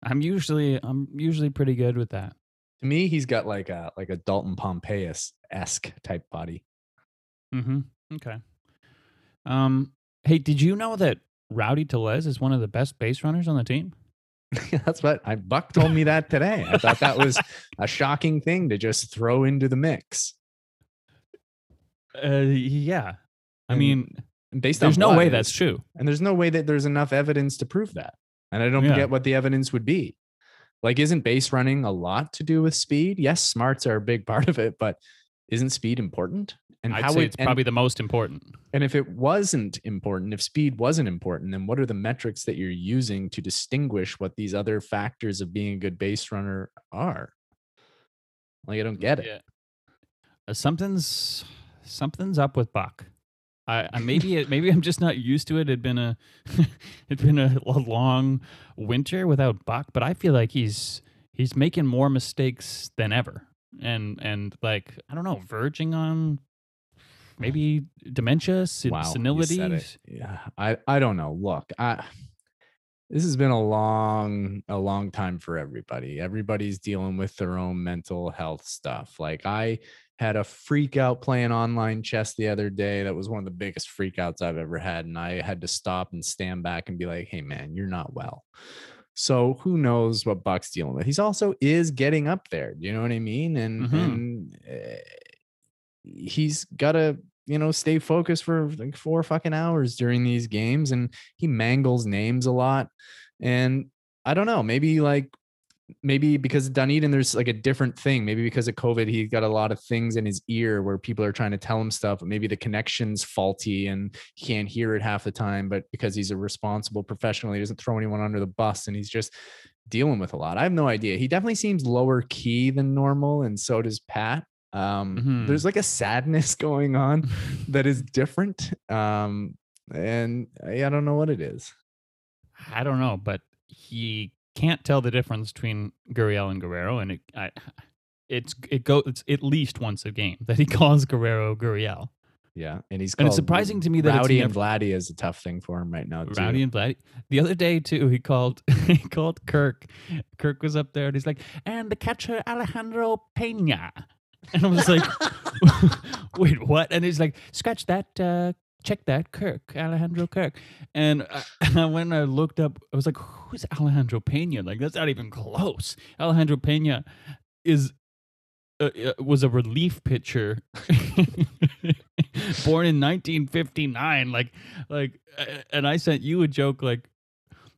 I'm usually I'm usually pretty good with that. To me, he's got like a like a Dalton Pompeius esque type body. Mm-hmm. Okay. Um. Hey, did you know that Rowdy Tellez is one of the best base runners on the team? That's what I Buck told me that today. I thought that was a shocking thing to just throw into the mix. Uh, yeah. I And mean, Based on there's no way that's true. And there's no way that there's enough evidence to prove that. And I don't Yeah. get what the evidence would be. Like, isn't base running a lot to do with speed? Yes, smarts are a big part of it, but isn't speed important? And I'd how say would- it's and- probably the most important. And if it wasn't important, if speed wasn't important, then what are the metrics that you're using to distinguish what these other factors of being a good base runner are? Like, I don't get it. Yeah. Uh, something's something's up with Buck. I, I maybe it, maybe I'm just not used to it. It'd been a it'd been a, a long winter without Buck, but I feel like he's he's making more mistakes than ever, and and like I don't know, verging on maybe dementia, sen- Wow, senility. it. Yeah, I I don't know. Look, I this has been a long a long time for everybody. Everybody's dealing with their own mental health stuff. Like I had a freak out playing online chess the other day. That was one of the biggest freakouts I've ever had, and I had to stop and stand back and be like, "Hey, man, you're not well." So who knows what Buck's dealing with? He's also is getting up there. You know what I mean? And Mhm. and uh, he's got to you know stay focused for like four fucking hours during these games, and he mangles names a lot. And I don't know, maybe like maybe because of Dunedin, there's like a different thing. Maybe because of COVID, he got a lot of things in his ear where people are trying to tell him stuff. Maybe the connection's faulty and he can't hear it half the time. But because he's a responsible professional, he doesn't throw anyone under the bus and he's just dealing with a lot. I have no idea. He definitely seems lower key than normal, and so does Pat. Um, Mhm. There's like a sadness going on that is different. Um, and I I don't know what it is. I don't know, but he can't tell the difference between Gurriel and Guerrero, and it, I, it's it go it's at least once a game that he calls Guerrero Gurriel. Yeah, and he's And it's surprising to me that Rowdy and Vladdy is a tough thing for him right now. Too. Rowdy and Vladdy. The other day too, he called he called Kirk. Kirk was up there and he's like, and the catcher Alejandro Pena. And I was like, wait, what? And he's like, scratch that, uh, check that, Kirk, Alejandro Kirk. And I, when I looked up, I was like, who's Alejandro Pena? Like that's not even close. Alejandro Pena is uh, uh, was a relief pitcher born in 1959 like like and i sent you a joke like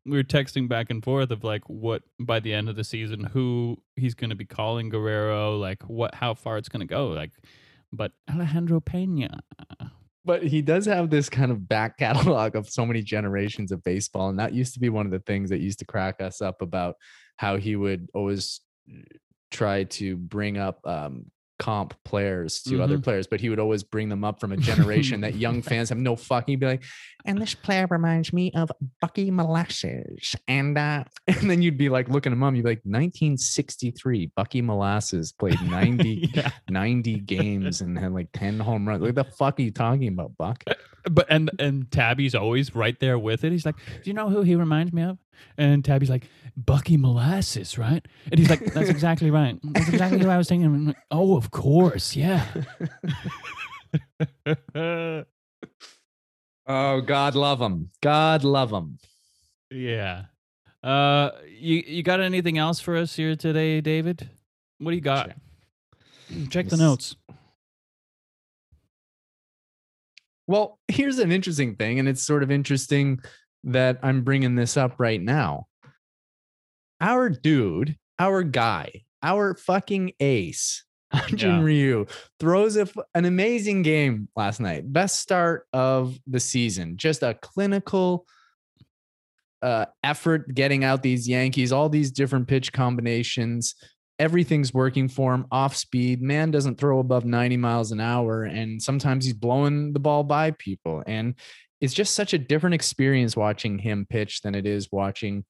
we were texting back and forth of like what by the end of the season who he's going to be calling guerrero like what how far it's going to go like but alejandro pena but he does have this kind of back catalog of so many generations of baseball and that used to be one of the things that used to crack us up about how he would always try to bring up um, comp players to other Mhm. players but he would always bring them up from a generation that young fans have no fucking be like and this player reminds me of bucky molasses and uh and then you'd be like looking him up you'd be like 1963 bucky molasses played 90 yeah 90 games and had like 10 home runs. What the fuck are you talking about, Buck? But and and tabby's always right there with it he's like do you know who he reminds me of and tabby's like bucky molasses right and he's like that's exactly right that's exactly who i was thinking like, oh of course yeah Oh, God love him. God love him. Yeah. Uh, you you got anything else for us here today, David? What do you got? Check the notes. Well, here's an interesting thing, and it's sort of interesting that I'm bringing this up right now. Our dude, our guy, our fucking ace, Hyunjin Yeah. Ryu, throws a an amazing game last night. Best start of the season. Just a clinical uh, effort getting out these Yankees, all these different pitch combinations. Everything's working for him off speed. Man doesn't throw above 90 miles an hour. And sometimes he's blowing the ball by people. And it's just such a different experience watching him pitch than it is watching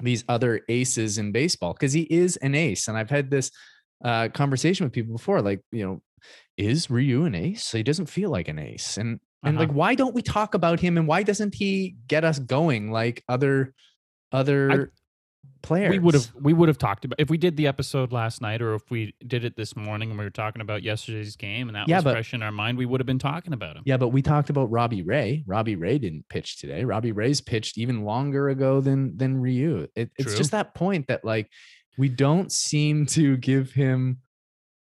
these other aces in baseball because he is an ace. And I've had this uh, conversation with people before like, you know, is Ryu an ace? He doesn't feel like an ace. And and Uh-huh. like why don't we talk about him and why doesn't he get us going like other other players We would have we would have talked about if we did the episode last night, or if we did it this morning and we were talking about yesterday's game, and that Yeah, was but- fresh in our mind. We would have been talking about him. yeah but we talked about robbie ray. Robbie ray didn't pitch today. Robbie ray's pitched even longer ago than than ryu. It, it's just that point that like we don't seem to give him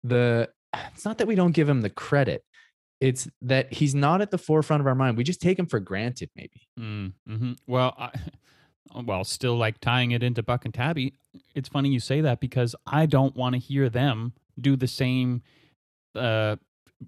the it's not that we don't give him the credit. It's that he's not at the forefront of our mind. We just take him for granted maybe. Mm, hmm Well, I, well, still like tying it into Buck and Tabby. It's funny you say that because I don't want to hear them do the same uh,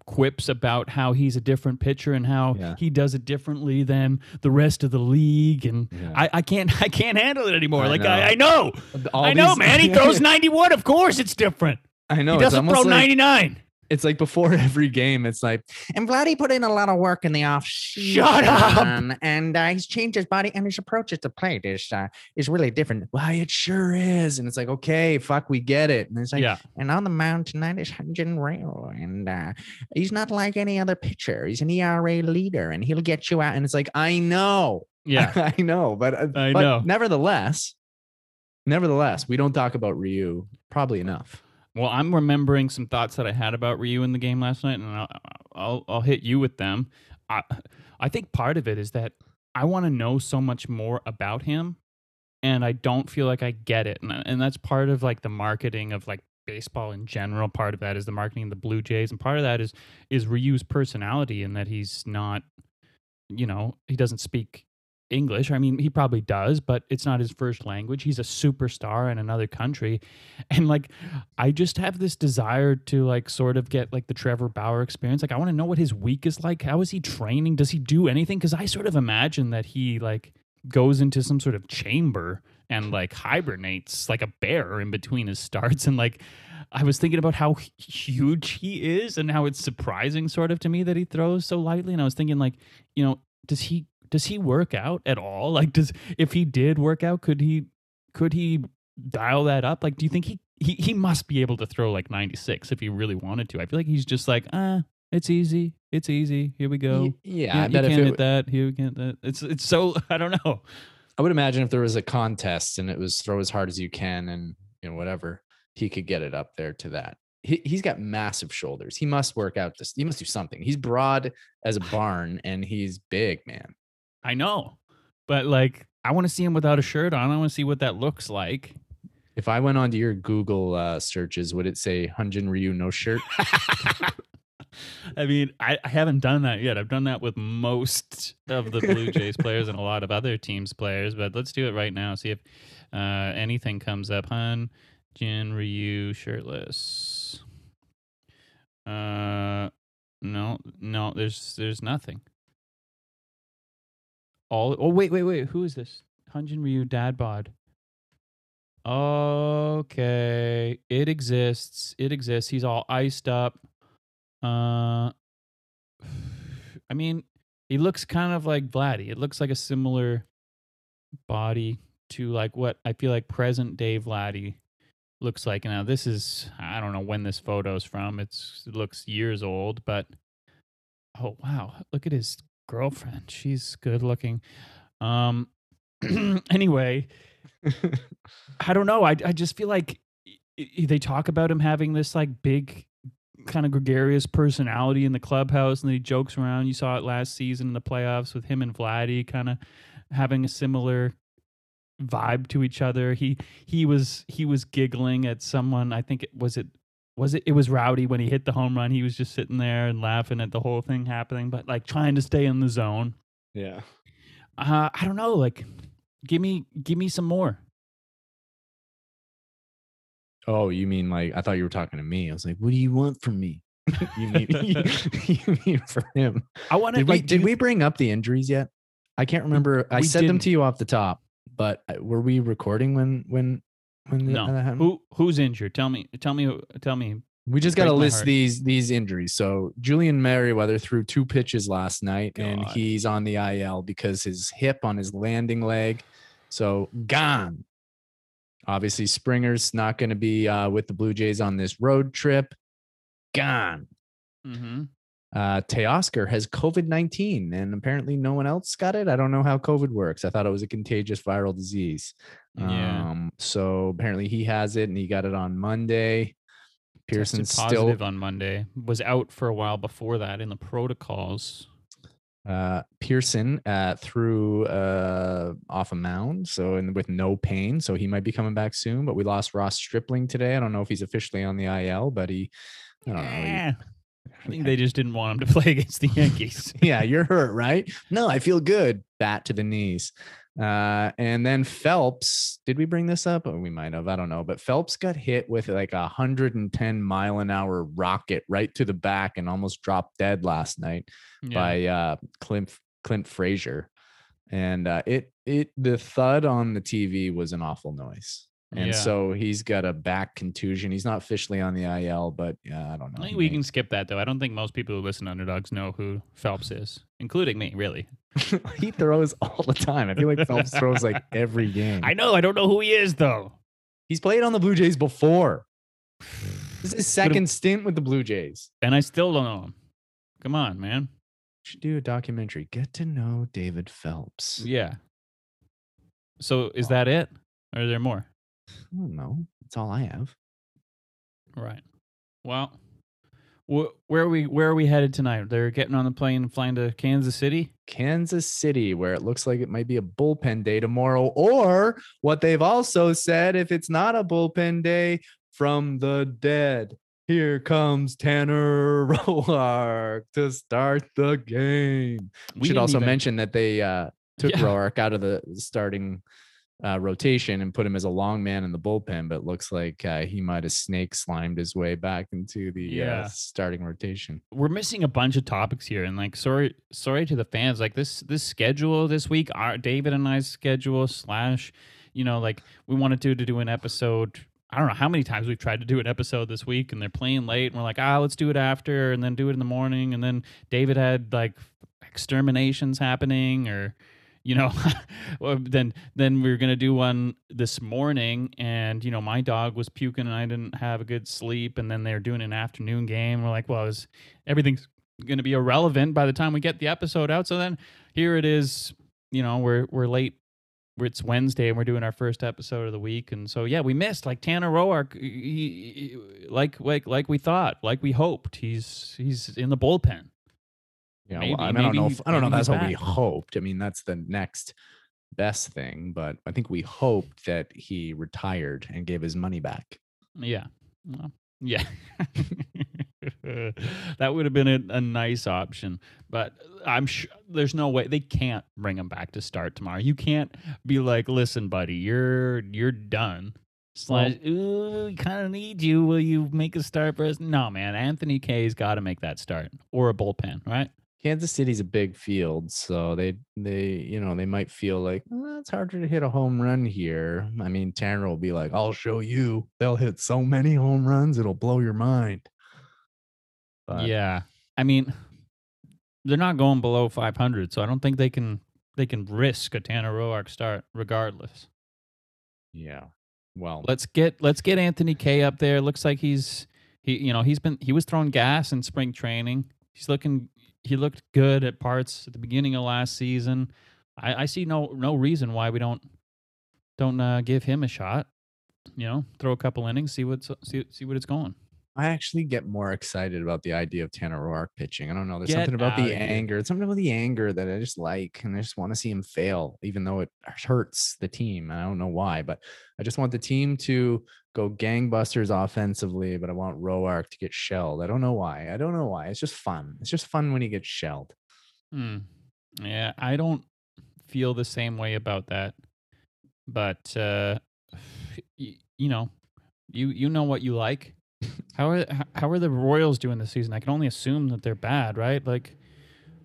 quips about how he's a different pitcher and how Yeah. he does it differently than the rest of the league. And I, I can't I can't handle it anymore. I like know. I, I know, All I know, man. He throws ninety one. Of course, it's different. i know he doesn't throw like- ninety nine. It's like before every game, it's like, and Vladdy put in a lot of work in the off. Shut up! And uh, he's changed his body and his approach to play is uh, is really different. Why it sure is. And it's like, okay, fuck, we get it. And it's like, yeah, and on the mound tonight is Hyunjin Ryu, and uh, he's not like any other pitcher. He's an ERA leader, and he'll get you out. And it's like, I know, yeah. I know, but uh, I but know. Nevertheless, nevertheless, we don't talk about Ryu probably enough. Well, I'm remembering some thoughts that I had about Ryu in the game last night, and I'll I'll, I'll hit you with them. I I think part of it is that I want to know so much more about him, and I don't feel like I get it, and and that's part of like the marketing of like baseball in general. Part of that is the marketing of the Blue Jays, and part of that is is Ryu's personality, and that he's not, you know, he doesn't speak English. I mean, he probably does, but it's not his first language. He's a superstar in another country. And like I just have this desire to like sort of get like the Trevor Bauer experience. Like I want to know what his week is like. How is he training? Does he do anything? Cuz I sort of imagine that he like goes into some sort of chamber and like hibernates like a bear in between his starts and like I was thinking about how huge he is and how it's surprising sort of to me that he throws so lightly and I was thinking like, you know, does he does he work out at all? Like does if he did work out, could he could he dial that up? Like do you think he he, he must be able to throw like 96 if he really wanted to. I feel like he's just like, uh, It's easy. It's easy. Here we go. Yeah, Yeah, I you bet if can't it, hit that. Here we can't that. It's it's so I don't know. I would imagine if there was a contest and it was throw as hard as you can and you know whatever, he could get it up there to that. He he's got massive shoulders. He must work out this. He must do something. He's broad as a barn and he's big, man. I know, but like I want to see him without a shirt on. I want to see what that looks like. If I went onto your Google uh, searches, would it say Hyunjin Ryu no shirt? I mean, I, I haven't done that yet. I've done that with most of the Blue Jays players and a lot of other teams' players, but let's do it right now. See if uh, anything comes up. Hyun Jin Ryu shirtless. Uh, no, no. There's there's nothing. All. Oh wait, wait, wait. Who is this? Hyunjin Ryu dad bod. Okay, it exists. It exists. He's all iced up. Uh, I mean, he looks kind of like Vladdy. It looks like a similar body to like what I feel like present day Vladdy looks like. Now, this is I don't know when this photo's from. It's it looks years old, but oh wow, look at his girlfriend. She's good looking. Um, anyway, I don't know. I I just feel like they talk about him having this like big kind of gregarious personality in the clubhouse and then he jokes around. You saw it last season in the playoffs with him and Vladdy kind of having a similar vibe to each other. He he was he was giggling at someone. I think it was it was it it was Rowdy when he hit the home run. He was just sitting there and laughing at the whole thing happening, but like trying to stay in the zone. yeah. Uh I don't know, like give me give me some more. Oh, you mean like I thought you were talking to me. I was like, what do you want from me? you mean you mean for him? I want to Did we did you- we bring up the injuries yet? I can't remember. I said them to you off the top, but uh, were we recording when when when no. that happened? Who who's injured? Tell me tell me tell me. We just got to list heart. these these injuries. So Julian Merryweather threw two pitches last night, and he's on the IL because his hip on his landing leg, so gone. Obviously, Springer's not going to be uh, with the Blue Jays on this road trip. Gone. Mhm. Uh, Teoscar has COVID nineteen, and apparently no one else got it. I don't know how COVID works. I thought it was a contagious viral disease. Yeah. Um, so apparently he has it, and he got it on Monday. Pearson's Tested still positive on Monday. Was out for a while before that in the protocols. uh, Pearson uh, threw uh, off a mound, so and with no pain, so he might be coming back soon. But we lost Ross Stripling today. I don't know if he's officially on the IL, but he, I don't know. he- I think they just didn't want him to play against the Yankees. yeah, you're hurt, right? No, I feel good. Bat to the knees. Uh, and then Phelps, did we bring this up? Oh, we might have. I don't know. But Phelps got hit with like a 110 mile an hour rocket right to the back and almost dropped dead last night. Yeah. by uh Clint Clint Frazier. And uh it it the thud on the TV was an awful noise. And Yeah. so he's got a back contusion. He's not officially on the IL, but yeah, I don't know. I think we may- can skip that though. I don't think most people who listen to Underdogs know who Phelps is, including me. Really, he throws all the time. I feel like Phelps throws like every game. I know. I don't know who he is though. He's played on the Blue Jays before. This is his second stint with the Blue Jays. And I still don't know him. Come on, man. Should do a documentary. Get to know David Phelps. Yeah. So is Oh. that it? Or are there more? I don't know. That's all I have. Right. Well, wh- where are we? Where are we headed tonight? They're getting on the plane and flying to Kansas City. Kansas City, where it looks like it might be a bullpen day tomorrow, or what they've also said if it's not a bullpen day, from the dead. Here comes Tanner Roark to start the game. We, should also even- mention that they uh, took Yeah. Roark out of the starting uh, rotation and put him as a long man in the bullpen, but looks like uh, he might have snake slimed his way back into the Yeah. uh, starting rotation. we're missing a bunch of topics here and like sorry sorry to the fans like this this schedule this week our david and i's schedule slash you know like we wanted to to do an episode i don't know how many times we've tried to do an episode this week and they're playing late and we're like ah let's do it after and then do it in the morning and then david had like exterminations happening or you know then then we were gonna do one this morning and you know my dog was puking and i didn't have a good sleep and then they were doing an afternoon game we're like well was everything's going to be irrelevant by the time we get the episode out. So then here it is. You know, we're we're late. It's Wednesday and we're doing our first episode of the week, and so yeah, we missed like Tanner Roark, he- he- like like like we thought, like we hoped. He's he's in the bullpen. Yeah, Maybe- well, I, mean, I don't know. If, I don't know. That's what we hoped. I mean, that's the next best thing. But I think we hoped that he retired and gave his money back. Yeah. Well, yeah. that would have been a, a nice option, but I'm sure there's no way they can't bring him back to start tomorrow. You can't be like, "Listen, buddy, you're you're done." Slash, ooh, kind of need you. Will you make a start for us? No, man. Anthony Kay's got to make that start or a bullpen, right? Kansas City's a big field, so they they you know they might feel like "Well, it's harder to hit a home run here. I mean, Tanner will be like, "I'll show you. They'll hit so many home runs, it'll blow your mind." But yeah. I mean, they're not going below 500, so I don't think they can they can risk a Tanner Roark start regardless. yeah. Well, Let's get let's get Anthony Kay up there. Looks like he's he you know he's been he was throwing gas in spring training. He's looking he looked good at parts at the beginning of last season. I, I see no no reason why we don't don't uh, give him a shot. You know, throw a couple innings, see what's see see what it's going. I actually get more excited about the idea of Tanner Roark pitching. I don't know. There's Get something about the anger. It's something about the anger that I just like, and I just want to see him fail, even though it hurts the team. I don't know why, but I just want the team to go gangbusters offensively. But I want Roark to get shelled. I don't know why. I don't know why. It's just fun. It's just fun when he gets shelled. Hmm. Yeah, I don't feel the same way about that. But uh y- you know, you you know what you like. How are how are the Royals doing this season? I can only assume that they're bad, right? Like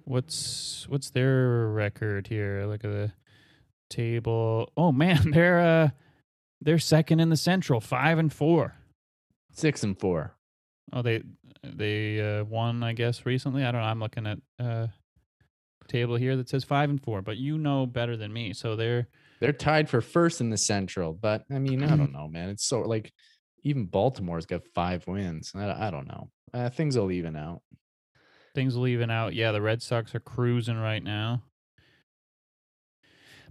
what's what's their record here? Look at the table. Oh man, they're uh they're second in the Central, 5 and 4. Six and four. Oh, they they uh, won, I guess, recently. I don't know. I'm looking at uh table here that says five and four, but you know better than me. So they're They're tied for first in the Central, but I mean, I don't know, man. It's so like even Baltimore's got five wins. I, I don't know. Uh, things will even out. things will even out. Yeah, the Red Sox are cruising right now.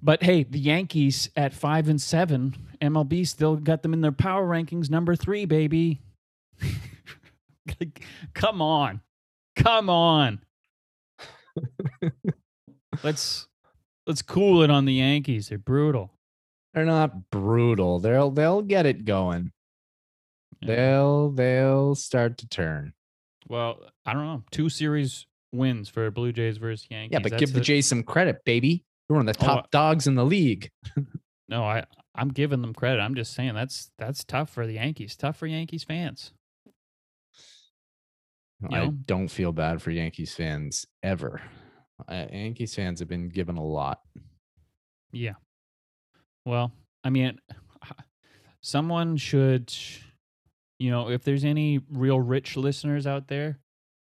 But hey, the Yankees at five and seven, MLB still got them in their power rankings, number three, baby. Come on, come on. let's let's cool it on the Yankees. They're brutal. They're not brutal. They'll they'll get it going. Yeah. They'll they'll start to turn. Well, I don't know. Two series wins for Blue Jays versus Yankees. Yeah, but That's give the Jays some credit, baby. You're one of the Oh, top dogs in the league. No, I I'm giving them credit. I'm just saying that's that's tough for the Yankees. Tough for Yankees fans. I don't feel bad for Yankees fans ever. Uh, Yankees fans have been given a lot. Yeah. Well, I mean, someone should, you know, if there's any real rich listeners out there,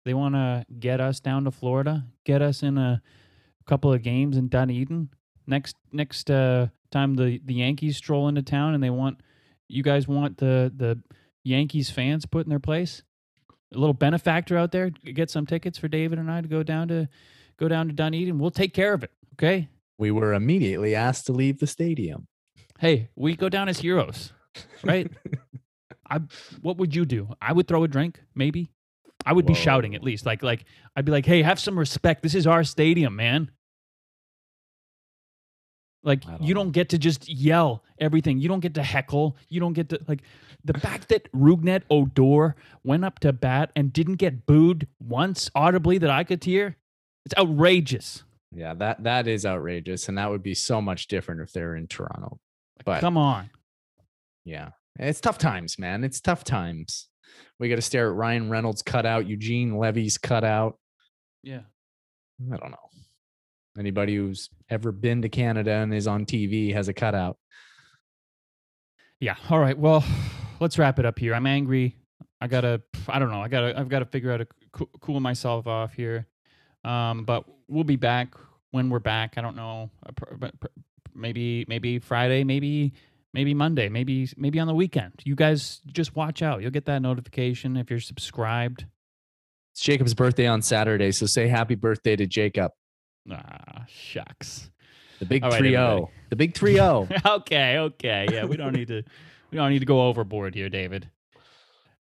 they want to get us down to Florida, get us in a couple of games in Dunedin. Next next uh, time the the Yankees stroll into town and they want you guys want the the Yankees fans put in their place. A little benefactor out there, get some tickets for David and I to go down to go down to Dunedin. We'll take care of it. Okay. We were immediately asked to leave the stadium. hey, we go down as heroes, right? I what would you do? I would throw a drink, maybe. I would be shouting at least, like like I'd be like, hey, have some respect. This is our stadium, man. Like don't you don't get to just yell everything. You don't get to heckle. You don't get to like the fact that Rougned Odor went up to bat and didn't get booed once audibly that I could hear. It's outrageous. Yeah, that that is outrageous, and that would be so much different if they're in Toronto. But Come on. yeah, it's tough times, man. It's tough times. We got to stare at Ryan Reynolds cutout, Eugene Levy's cutout. Yeah. I don't know. Anybody who's ever been to Canada and is on TV has a cutout. Yeah. All right. Well, let's wrap it up here. I'm angry. I gotta. I don't know. I gotta. I've got to figure out to coo- cool myself off here. Um, but we'll be back when we're back. I don't know. Maybe maybe Friday. Maybe maybe Monday. Maybe maybe on the weekend. You guys just watch out. You'll get that notification if you're subscribed. It's Jacob's birthday on Saturday, so say happy birthday to Jacob. Ah, shucks. The big All right, 3 0. everybody. The big 3 0. okay, okay. Yeah, we don't need to we don't need to go overboard here, David.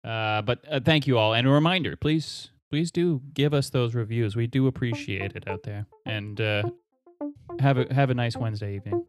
Uh, but uh, thank you all, and a reminder: please, please do give us those reviews. We do appreciate it out there, and uh, have a have a nice Wednesday evening.